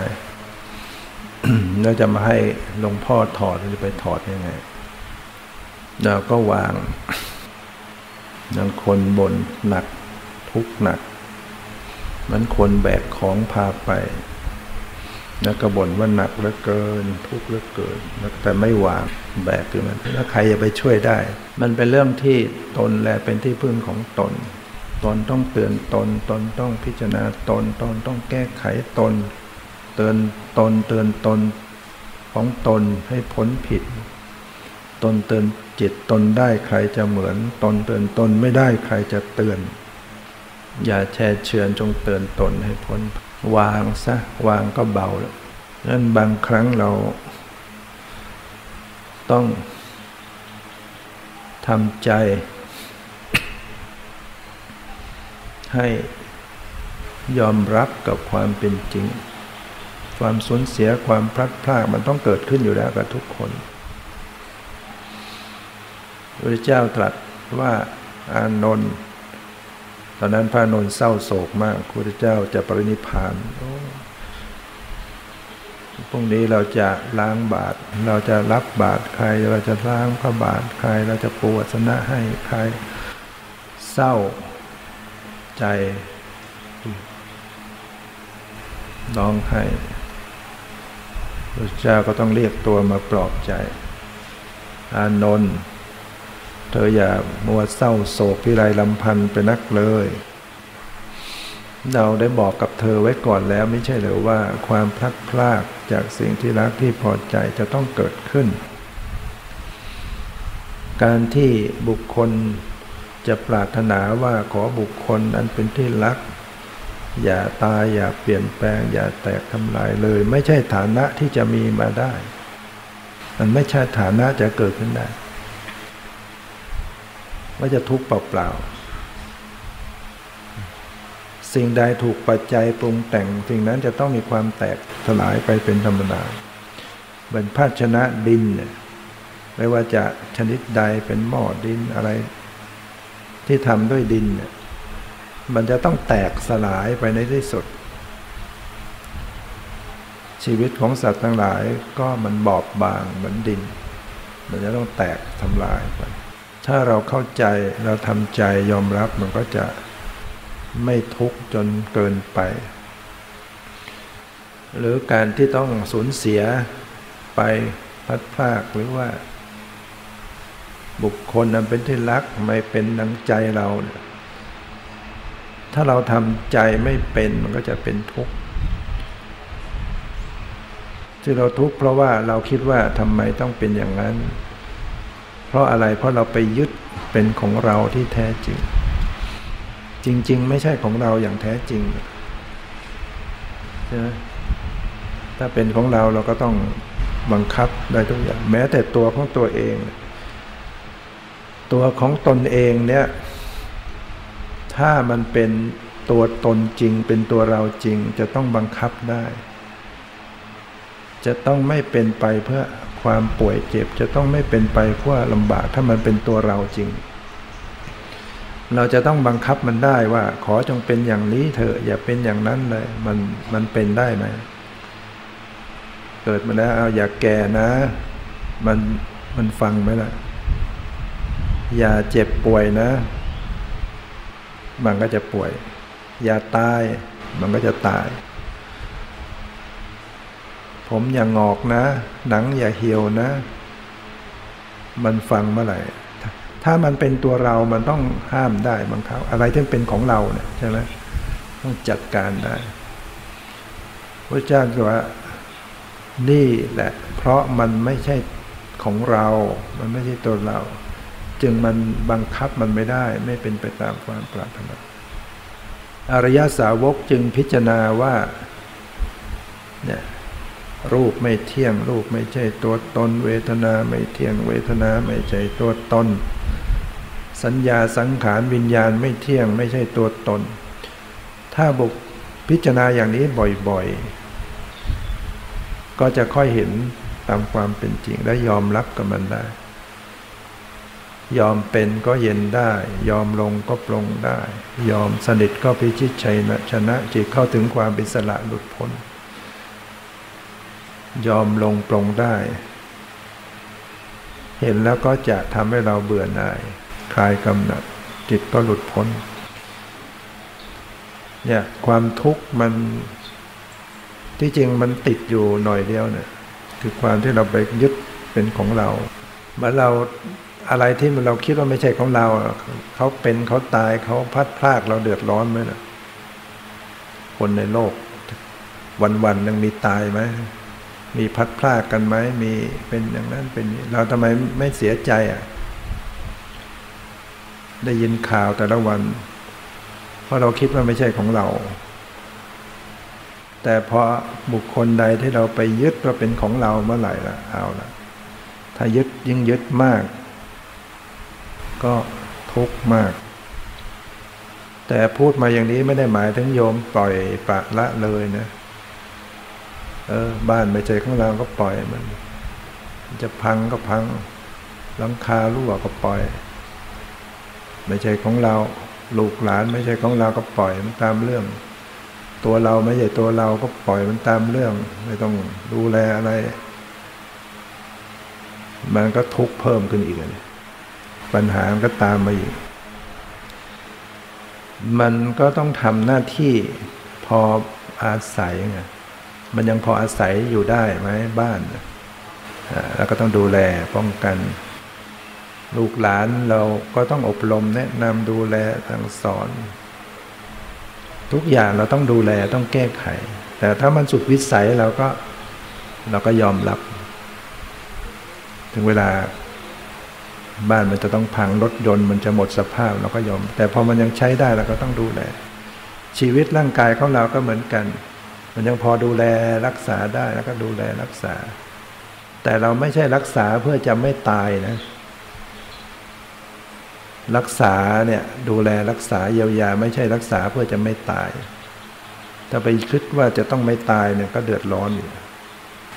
S1: แล้วจะมาให้หลวงพ่อถอดจะไปถอดยังไงเราก็วาง นังคนบนหนัก ทุกหนักมันคนแบกของพาไป แล้วก็บ่นว่าหนักเหลือเกิน ทุกข์เหลือเกินแต่ไม่วางแบกคือมันแล้วใครจะไปช่วยได้ มันเป็นเรื่องที่ตนแลเป็นที่พึ่งของตน ตนต้องเตือนตน ตนต้องพิจารณาตน ตนต้องแก้ไขตน เตือนตนเตือนตนของตนให้พ้นผิด ตนเตือนจิตตนได้ใครจะเหมือน ตนเตือนตนไม่ได้ใครจะเตือน อย่าแช่เชือนจงเตือนตนให้พ้นวางซะวางก็เบาแล้วนั้นบางครั้งเราต้องทำใจ ให้ยอมรับกับความเป็นจริง ความสูญเสียความพลัดพรากมันต้องเกิดขึ้นอยู่แล้วกับทุกคน พระเจ้าตรัสว่าอานนท์ตอนนั้นพระนนท์เศร้าโศกมากพระเจ้าจะปรินิพานพรุ่งนี้เราจะล้างบาตรเราจะรับบาตรใคร เราจะล้างพระบาตรใคร เราจะปวดสนะให้ใครเศร้าใจร้องไห้พระเจ้าก็ต้องเรียกตัวมาปลอบใจ อานนท์ เธออย่ามัวเศร้าโศกพิไรลำพันธ์ไปนักเลย เราได้บอกกับเธอไว้ก่อนแล้วไม่ใช่หรือว่าความพลัดพรากจากสิ่งที่รักที่พอใจจะต้องเกิดขึ้น การที่บุคคลจะปรารถนาว่าขอบุคคลอันเป็นที่รัก อย่าตายอย่าเปลี่ยนแปลง อย่าแตกทำลายเลย ไม่ใช่ฐานะที่จะมีมาได้ มันไม่ใช่ฐานะจะเกิดขึ้นได้ ว่าจะทุกข์เปล่าๆ สิ่งใดถูกปัจจัยปรุงแต่ง สิ่งนั้นจะต้องมีความแตกสลายไปเป็นธรรมดาเหมือนภาชนะดินเนี่ยไม่ว่าจะชนิดใดเป็นหม้อดินอะไร ที่ทำด้วยดินเนี่ยมันจะต้องแตกสลายไปในที่สุด ชีวิตของสัตว์ทั้งหลายก็มันบอบบางเหมือนดิน มันจะต้องแตกทำลายไป ถ้าเราเข้าใจเราทำใจยอมรับมันก็จะไม่ทุกข์จนเกินไป หรือการที่ต้องสูญเสียไปพัดพลากหรือว่า บุคคลนั้นเป็นที่รักไม่เป็นดังใจเรา ถ้าเราทำใจไม่เป็นมันก็จะเป็นทุกข์ที่เราทุกข์เพราะว่าเราคิดว่าทำไมต้องเป็นอย่างนั้น เพราะอะไรเพราะเราไปยึดเป็นของเราที่แท้จริง จริง ๆ ไม่ใช่ของเราอย่างแท้จริงใช่ไหมถ้าเป็นของเราเราก็ต้องบังคับได้ทุกอย่าง แม้แต่ตัวของตัวเอง ตัวของตนเองเนี่ย ถ้ามันเป็นตัวตนจริง เป็นตัวเราจริง จะต้องบังคับได้ จะต้องไม่เป็นไปเพื่อ ความป่วยเจ็บจะต้องไม่เป็นไปเพื่อลำบากถ้ามันเป็นตัวเราจริง เราจะต้องบังคับมันได้ว่า ขอจงเป็นอย่างนี้เถอะอย่าเป็นอย่างนั้นเลย มันมันเป็นได้ไหมเกิดมาแล้วเอาอย่าแก่นะ มันมันฟังไหมล่ะ อย่าเจ็บป่วยนะ มันก็จะป่วย อย่าตาย มันก็จะตาย ผมอย่างงอกนะ หนังอย่าเหี่ยวนะ มันฟังเมื่อไหร่ ถ้ามันเป็นตัวเรามันต้องห้ามได้บางครั้งอะไรที่เป็นของเราเนี่ยใช่ไหมต้องจัดการได้พระเจ้าบอกว่านี่แหละ เพราะมันไม่ใช่ของเรา มันไม่ใช่ตัวเรา จึงมันบังคับมันไม่ได้ ไม่เป็นไปตามความปรารถนาอริยสาวกจึงพิจารณาว่าเนี่ย รูปไม่เที่ยง รูปไม่ใช่ตัวตน เวทนาไม่เที่ยง เวทนาไม่ใช่ตัวตน สัญญาสังขารวิญญาณไม่เที่ยง ไม่ใช่ตัวตน ถ้าบุกพิจารณาอย่างนี้บ่อยๆ ก็จะค่อยเห็นตามความเป็นจริงและยอมรับกับมันได้ ยอมเป็นก็เย็นได้ ยอมลงก็ปลงได้ ยอมสนิทก็พิชิตชัยนะชนะจิตเข้าถึงความเป็นสละหลุดพ้น ยอมลงปลงได้ เห็นแล้วก็จะทำให้เราเบื่อหน่าย คลายกำหนัด จิตก็หลุดพ้นเนี่ยความทุกข์มันที่จริงมันติดอยู่หน่อยเดียวเนี่ยคือความที่เราไปยึดเป็นของเราเมื่อเราอะไรที่เราคิดว่าไม่ใช่ของเรา เขาเป็นเขาตายเขาพัดพลากเราเดือดร้อนไหมล่ะคนในโลก วันๆยังมีตายไหม มีพัดพลากกันไหมมีเป็นอย่างนั้นเป็นเราทำไมไม่เสียใจอะ ได้ยินข่าวแต่ละวัน เพราะเราคิดว่าไม่ใช่ของเรา แต่พอบุคคลใดที่เราไปยึดว่าเป็นของเราเมื่อไหร่ละเอาละถ้ายึดยิ่งยึดมาก ก็ทุกข์มาก แต่พูดมาอย่างนี้ไม่ได้หมายถึงโยมปล่อยปะละเลยนะ เออ บ้านไม่ใช่ของเราก็ปล่อยมัน จะพังก็พังหลังคารั่วก็ปล่อย ไม่ใช่ของเรา ลูกหลานไม่ใช่ของเราก็ปล่อยมันตามเรื่อง ตัวเราไม่ใช่ตัวเราก็ปล่อยมันตามเรื่อง ไม่ต้องดูแลอะไร มันก็ทุกข์เพิ่มขึ้นอีกเลยปัญหามันก็ตามมาอีก มันก็ต้องทำหน้าที่พออาศัยไง มันยังพออาศัยอยู่ได้ไหมบ้าน แล้วก็ต้องดูแลป้องกัน ลูกหลานเราก็ต้องอบรมแนะนำดูแลสั่งสอน ทุกอย่างเราต้องดูแลต้องแก้ไข แต่ถ้ามันสุดวิสัยเราก็เราก็ยอมรับ ถึงเวลาบ้านมันจะต้องพังรถยนต์มันจะหมดสภาพเราก็ยอม แต่พอมันยังใช้ได้เราก็ต้องดูแลชีวิตร่างกายของเราก็เหมือนกัน มันยังพอดูแลรักษาได้แล้วก็ดูแลรักษา แต่เราไม่ใช่รักษาเพื่อจะไม่ตายนะ รักษาเนี่ยดูแลรักษาเยียวยา ไม่ใช่รักษาเพื่อจะไม่ตาย ถ้าไปคิดว่าจะต้องไม่ตายเนี่ยก็เดือดร้อนอยู่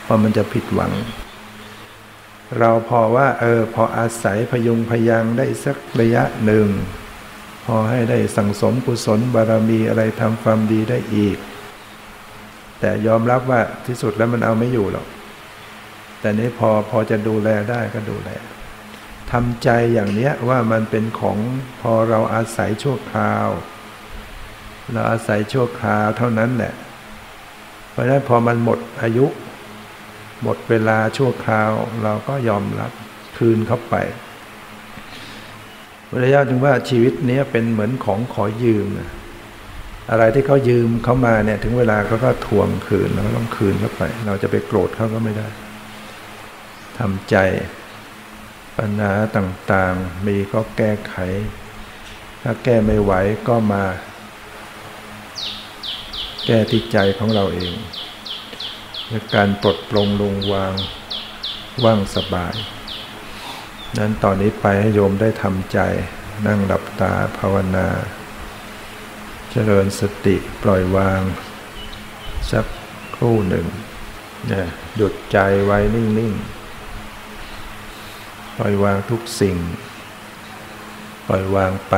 S1: เพราะมันจะผิดหวัง เราพอว่า เออ พออาศัยพยุงพยัง ได้สักระยะหนึ่ง พอให้ได้สั่งสมกุศลบารมีอะไรทำความดีได้อีก แต่ยอมรับว่าที่สุดแล้วมันเอาไม่อยู่หรอก แต่นี้พอพอจะดูแลได้ก็ดูแลทำใจอย่างเนี้ยว่ามันเป็นของพอเราอาศัยชั่วคราว เราอาศัยชั่วคราวเท่านั้นแหละ เพราะฉะนั้นพอมันหมดอายุ หมดเวลาชั่วคราว เราก็ยอมรับคืนเข้าไปพระเจ้าจึงว่าชีวิตนี้เป็นเหมือนของขอยืมนะ อะไรที่เขายืมเขามาเนี่ย ถึงเวลาเขาก็ทวงคืนเราก็ต้องคืนเข้าไป เราจะไปโกรธเขาก็ไม่ได้ทำใจปัญหาต่างๆ มีก็แก้ไข ถ้าแก้ไม่ไหวก็มา แก้ที่ใจของเราเองด้วยการปลดปลงลงวางว่างสบาย นั้นตอนนี้ไปให้โยมได้ทำใจนั่งหลับตาภาวนา เจริญสติปล่อยวาง สักครู่หนึ่งเนี่ยหยุดใจไว้นิ่งๆ ปล่อยวางทุกสิ่ง ปล่อยวางไป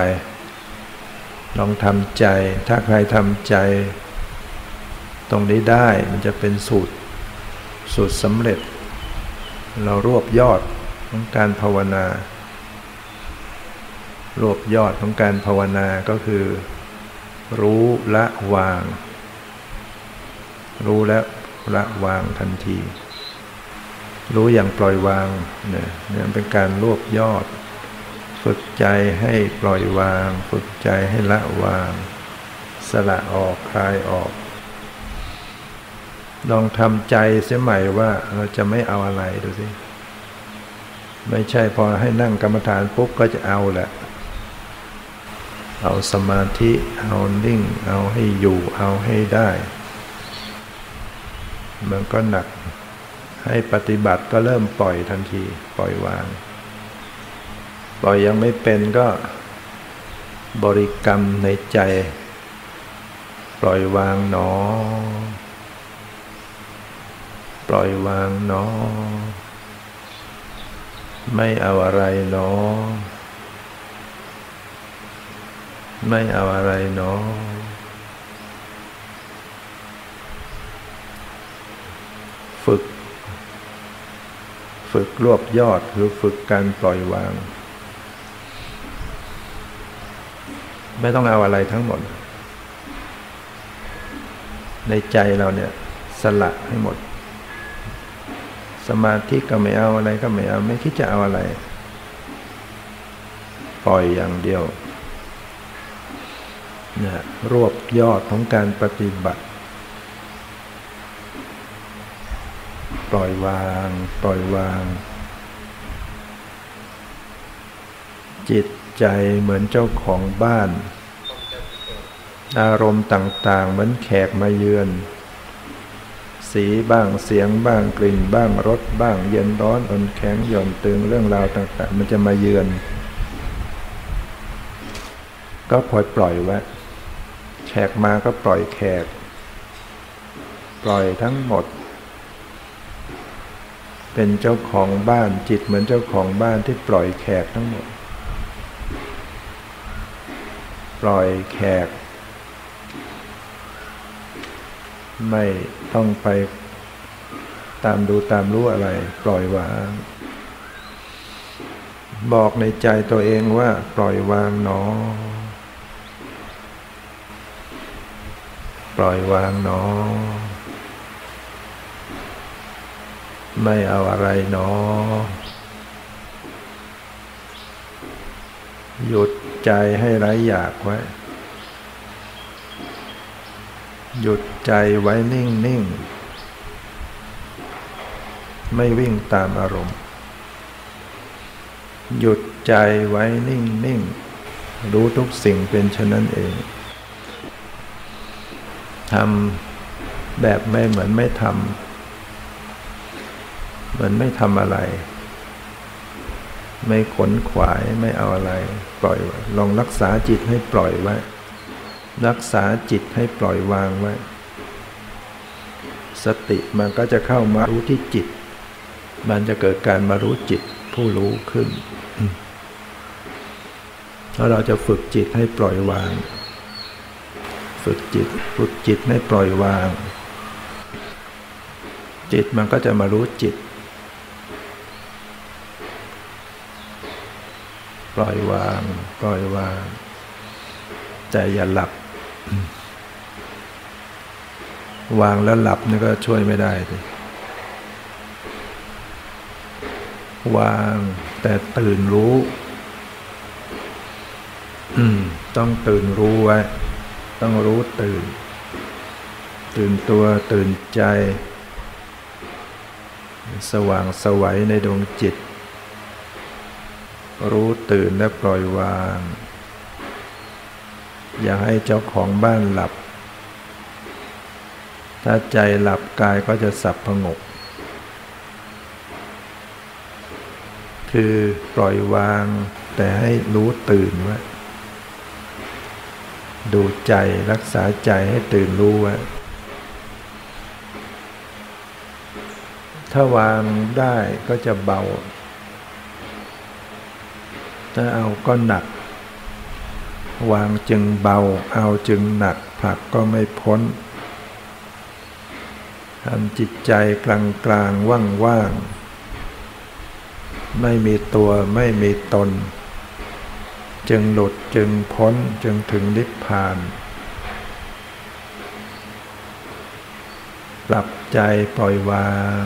S1: ลองทำใจ ถ้าใครทำใจ ตรงนี้ได้มันจะเป็นสูตร สูตรสำเร็จ เรารวบยอดของการภาวนารวบยอดของการภาวนาก็คือ รู้ละวาง รู้และละวางทันที รู้อย่างปล่อยวางเนี่ยเนี่เป็นการรวบยอด ฝึกใจให้ปล่อยวาง ฝึกใจให้ละวาง สละออกคลายออก ลองทำใจเสียใหม่ว่าเราจะไม่เอาอะไรดูสิไม่ใช่พอให้นั่งกรรมฐานปุ๊บก็จะเอาแหละ เอาสมาธิเอานิ่ง เอาให้อยู่เอาให้ได้ มันก็หนักให้ปฏิบัติก็เริ่มปล่อยทันที ปล่อยวาง ปล่อยยังไม่เป็นก็บริกรรมในใจ ปล่อยวางหนอ ปล่อยวางหนอ ไม่เอาอะไรหนอ ไม่เอาอะไรเนาะฝึก ฝึกรวบยอดคือฝึกการปล่อยวาง ไม่ต้องเอาอะไรทั้งหมด ในใจเราเนี่ย สละให้หมด สมาธิก็ไม่เอาอะไรก็ไม่เอา ไม่คิดจะเอาอะไร ปล่อยอย่างเดียว นะรวบยอดของการปฏิบัติ ปล่อยวาง ปล่อยวาง จิตใจเหมือนเจ้าของบ้าน อารมณ์ต่างๆ เหมือนแขกมาเยือน สีบ้างเสียงบ้างกลิ่นบ้างรสบ้าง เย็นร้อนอ่อนแข็งหย่อนตึงเรื่องราวต่างๆ มันจะมาเยือนก็ปล่อยปล่อยไว้ กมาก็ปล่อยแขก ปล่อยทั้งหมด เป็นเจ้าของบ้านจิตเหมือนเจ้าของบ้านที่ปล่อยแขกทั้งหมด ปล่อยแขก ไม่ต้องไปตามดูตามรู้อะไร ปล่อยวางบอกในใจตัวเองว่าปล่อยวางเนา ปล่อยวางเนอ ไม่เอาอะไรเนอ หยุดใจให้ไร้อยากไว้ หยุดใจไว้นิ่งนิ่ง ไม่วิ่งตามอารมณ์ หยุดใจไว้นิ่งนิ่ง รู้ทุกสิ่งเป็นฉะนั้นเอง ทำแบบไม่เหมือนไม่ทำเหมือนไม่ทำอะไร ไม่ขนขวายไม่เอาอะไร ปล่อยลองรักษาจิตให้ปล่อยไว้ รักษาจิตให้ปล่อยวางไว้ สติมันก็จะเข้ามารู้ที่จิต มันจะเกิดการมารู้จิตผู้รู้ขึ้นแล้วเราจะฝึกจิตให้ปล่อยวาง ฝึกจิต ฝึกจิตให้ปล่อยวาง จิตมันก็จะมารู้จิต ปล่อยวาง ปล่อยวาง แต่อย่าหลับ วางแล้วหลับนี่ก็ช่วยไม่ได้เลยวางแต่ตื่นรู้อืมต้องตื่นรู้ไว้ ต้องรู้ตื่น ตื่นตัวตื่นใจ สว่างสวัยในดวงจิต รู้ตื่นและปล่อยวาง อย่าให้เจ้าของบ้านหลับ ถ้าใจหลับกายก็จะสับพงก คือปล่อยวางแต่ให้รู้ตื่นว่า ดูใจรักษาใจให้ตื่นรู้ว่าถ้าวางได้ก็จะเบา ถ้าเอาก็หนัก วางจึงเบา เอาจึงหนักผลักก็ไม่พ้นทำจิตใจกลางกลางว่างว่างไม่มีตัวไม่มีตน จึงหลุดจึงพ้นจึงถึงนิพพานปรับใจปล่อยวาง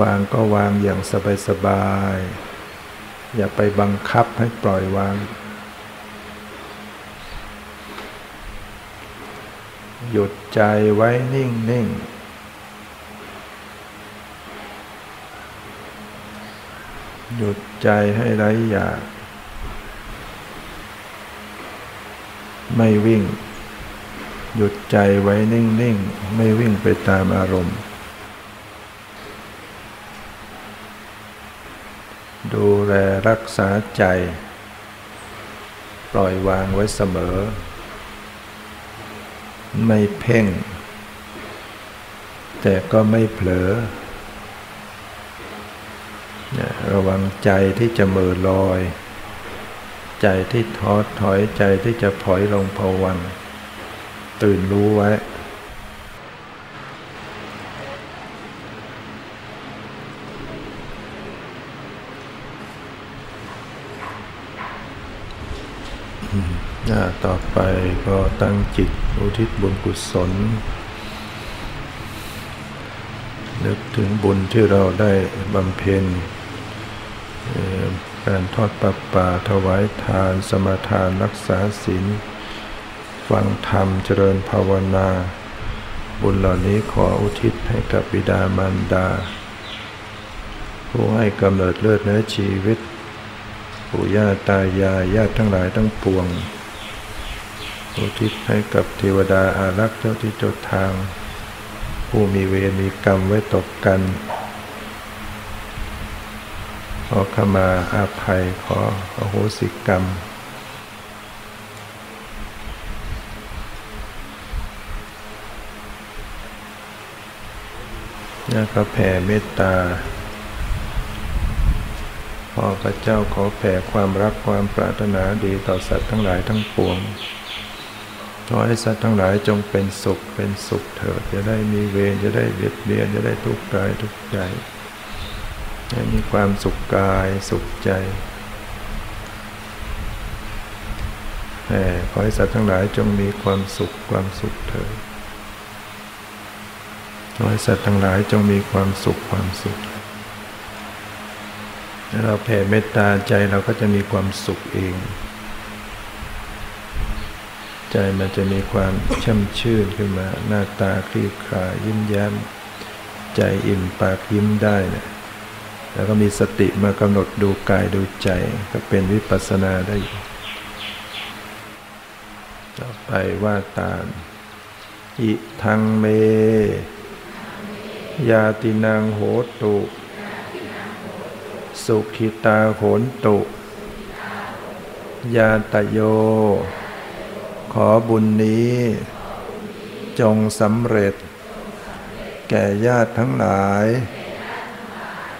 S1: วางก็วางอย่างสบายๆอย่าไปบังคับให้ปล่อยวาง หยุดใจไว้นิ่ง ๆ หยุดใจให้ไร้อยาก ไม่วิ่ง หยุดใจไว้นิ่งๆ ไม่วิ่งไปตามอารมณ์ ดูแลรักษาใจ ปล่อยวางไว้เสมอ ไม่เพ่ง แต่ก็ไม่เผลอ ระวังใจที่จะมือลอย ใจที่ท้อถอยใจที่จะถอยลงภวังตื่นรู้ไว้ต่อไปก็ตั้งจิตอุทิศบุญกุศล นึกถึงบุญที่เราได้บำเพ็ญการทอดประปาถวายทาน สมาทานรักษาศีลฟังธรรมเจริญภาวนา บุญเหล่านี้ขออุทิศให้กับบิดามารดา ผู้ให้กำเนิดเลือดเนื้อชีวิตปู่ย่าตายายญาติทั้งหลายทั้งปวง อุทิศให้กับเทวดาอารักษ์เจ้าที่เจ้าทาง ผู้มีเวรมีกรรมไว้ตกกัน ขอขมาอาภัยขออโหสิกรรม แล้วก็แผ่เมตตาขอพระเจ้าขอแผ่ความรักความปรารถนาดีต่อสัตว์ทั้งหลายทั้งปวง ขอให้สัตว์ทั้งหลายจงเป็นสุขเป็นสุขเถิดจะได้มีเวรจะได้เบียดเบียนจะได้ทุกข์กายทุกข์ใจให้มีความสุขกายสุขใจแห่ขอให้สัตว์ทั้งหลายจงมีความสุขความสุขเถิดขอให้สัตว์ทั้งหลายจงมีความสุขความสุขถ้าเราแผ่เมตตาใจเราก็จะมีความสุขเอง ใจมันจะมีความช่ำชื่นขึ้นมา หน้าตาคลี่คลายยิ้มแย้ม ใจอิ่มปากยิ้มได้เนี่ยแล้วก็มีสติมากำหนดดูกายดูใจ ก็เป็นวิปัสสนาได้ ต่อไปว่าตามอิทังเม ยาตินางโหตุ สุขิตาโหนตุ ยาตโย อบุญนี้ จงสำเร็จ แก่ญาติทั้งหลาย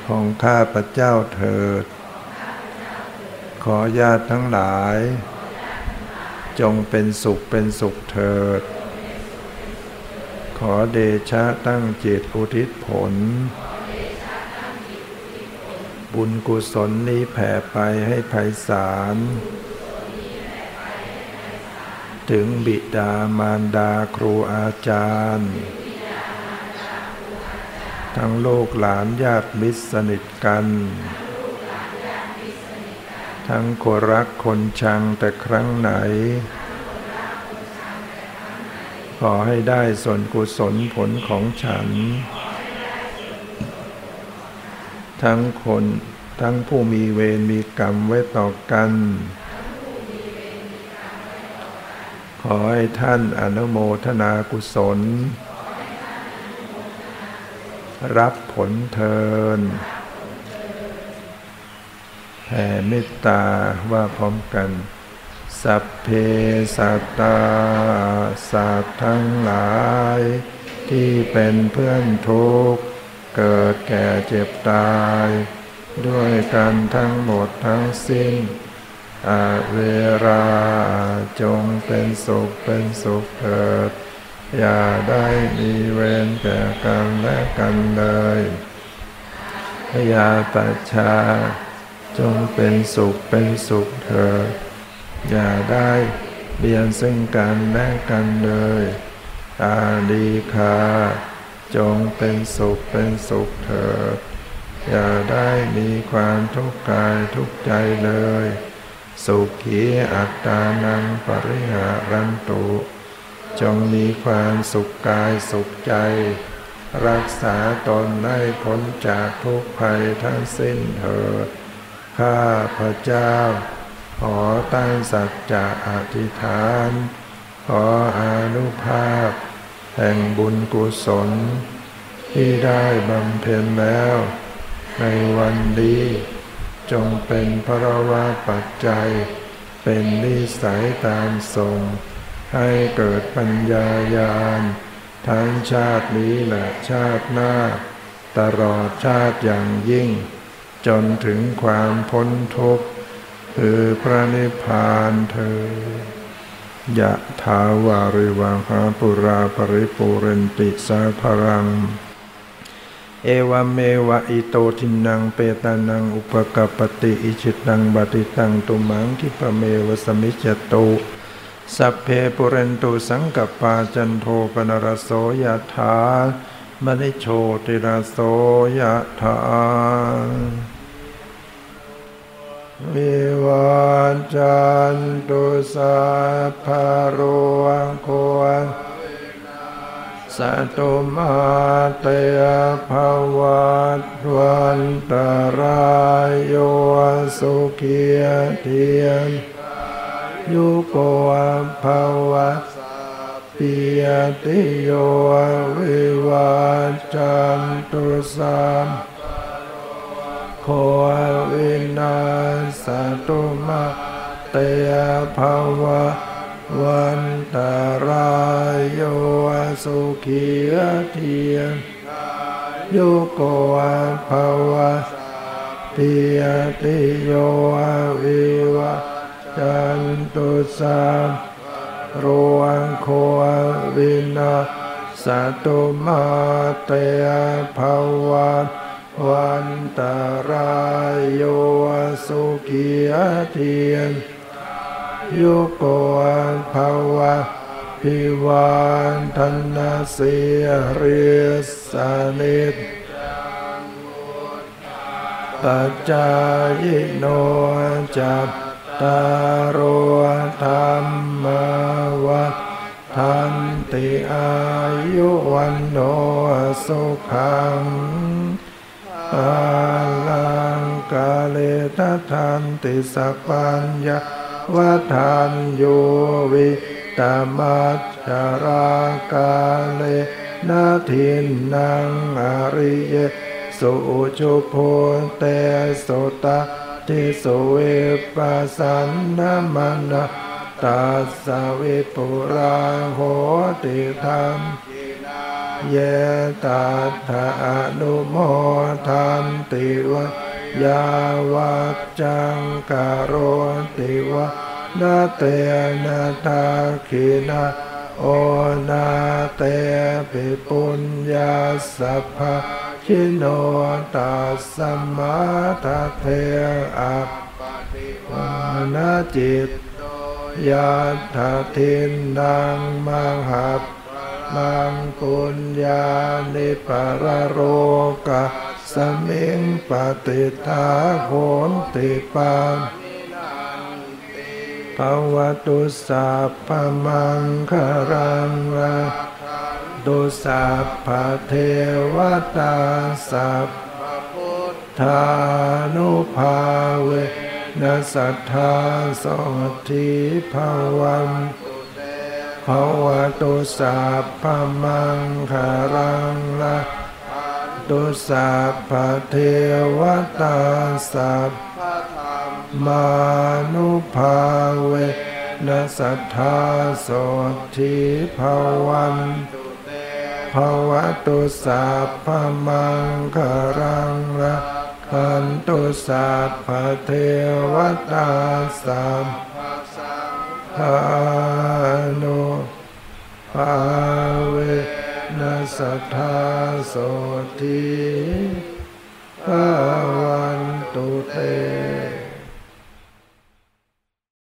S1: ของข้าพระเจ้าเถิด ขอญาติทั้งหลาย จงเป็นสุขเป็นสุขเถิด ขอเดชะตั้งจิตอุทิศผล บุญกุศลนี้แผ่ไปให้ไพศาล ถึงบิดามารดาครูอาจารย์ ทั้งโลกหลานญาติมิตรสนิทกัน ทั้งคนรักคนชังแต่ครั้งไหน ขอให้ได้ส่วนกุศลผลของฉัน ทั้งคนทั้งผู้มีเวรมีกรรมไว้ต่อกัน อให้ท่านอนุโมทนากุศล รับผลเทินแผ่เมตตาว่าพร้อมกัน สัพเพสัตตาสัตว์ทั้งหลาย ที่เป็นเพื่อนทุกข์ เกิดแก่เจ็บตาย ด้วยกันทั้งหมดทั้งสิ้น อาเวราจงเป็นสุขเป็นสุขเถิด อย่าได้มีเวรแก่กันและกันเลยพยาตาชา จงเป็นสุขเป็นสุขเถิด อย่าได้เบียนซึ่งกันและกันเลยอาดีคาจงเป็นสุขเป็นสุขเถิด อย่าได้มีความทุกข์กายทุกใจเลย สุขีอัตตานังปริหารันตุ จงมีความสุขกายสุขใจ รักษาตนให้พ้นจากทุกภัยทั้งสิ้นเถิดข้าพระเจ้า ขอตั้งสัจจะอธิษฐาน ขออนุภาพ แห่งบุญกุศล ที่ได้บำเพ็ญแล้ว ในวันนี้ จงเป็นพระวาปัจจัย เป็นนิสัยตามทรง ให้เกิดปัญญายาณ ทั้งชาตินี้และชาติหน้า ตลอดชาติอย่างยิ่ง จนถึงความพ้นทุกข์คือพระนิพพานเธอยะถาวาริวังหาปุราปริปุเรนติสาพรัง เอวเมวะอิโตทินังเปตานังอุปกปติอิชิตังบติตังตุมังทิปเมวสมิจโตสัพเพปุเรนตุสังกปาจันโทปนรโสยถามณิโชติรโสยถาวิวัจจันตุสัพพะโรโค สัตุมาเตภวัตวันตรายโยสุขียเทียนยุโกภวัตปิยติโยวิวัจจันตุสัมโควินาสตุมาเตภวะ วันตารายโยสุขียเทียนยุโกภวะปิยติโยวิวัจจันตุสัมรวงโควินาสตุมาเตยภวัตวันตารายโยสุขียเทียน ยุโกภาวะพิวันธนาเสียเรียสานิตปัจจายโนจัตตารโอธรรมวัฏทันติอายุวันโนสุขังอาลังกาเลตทันติสัพพัญญา วัฏานโยวิตามัจจารากาเลนาทินนางอริเยสุจุโพเตโสตาทิสุเวปัสสันนมานาตัสสวิปุราโหติธรรมเยตัตถะนุโมทันติวะ ยาวัจจังกโรติวะนาเตนาตาขีนาโอนาเตปิปุญญาสัพพะชิโนตัสสมาทเทอัปปนาจิตยาถาทินนางมังหับมังปุญญานิปรโรกะ สเมิงปฏิทาโหนติปามภวตุสัพพมังคารังตุสัพพเทวตาสัพทานุภาเวนัสัทธาสทิภวันภวตุสัพพมังคารังละ ตุสัพพเทวตาสัพมานุภาเวนัสัทธาโสทิภวันภวตุสัพพมังคารังละขันตุสัพพเทวตาสัมภานุภา สัทธาโสติภาวันตุเต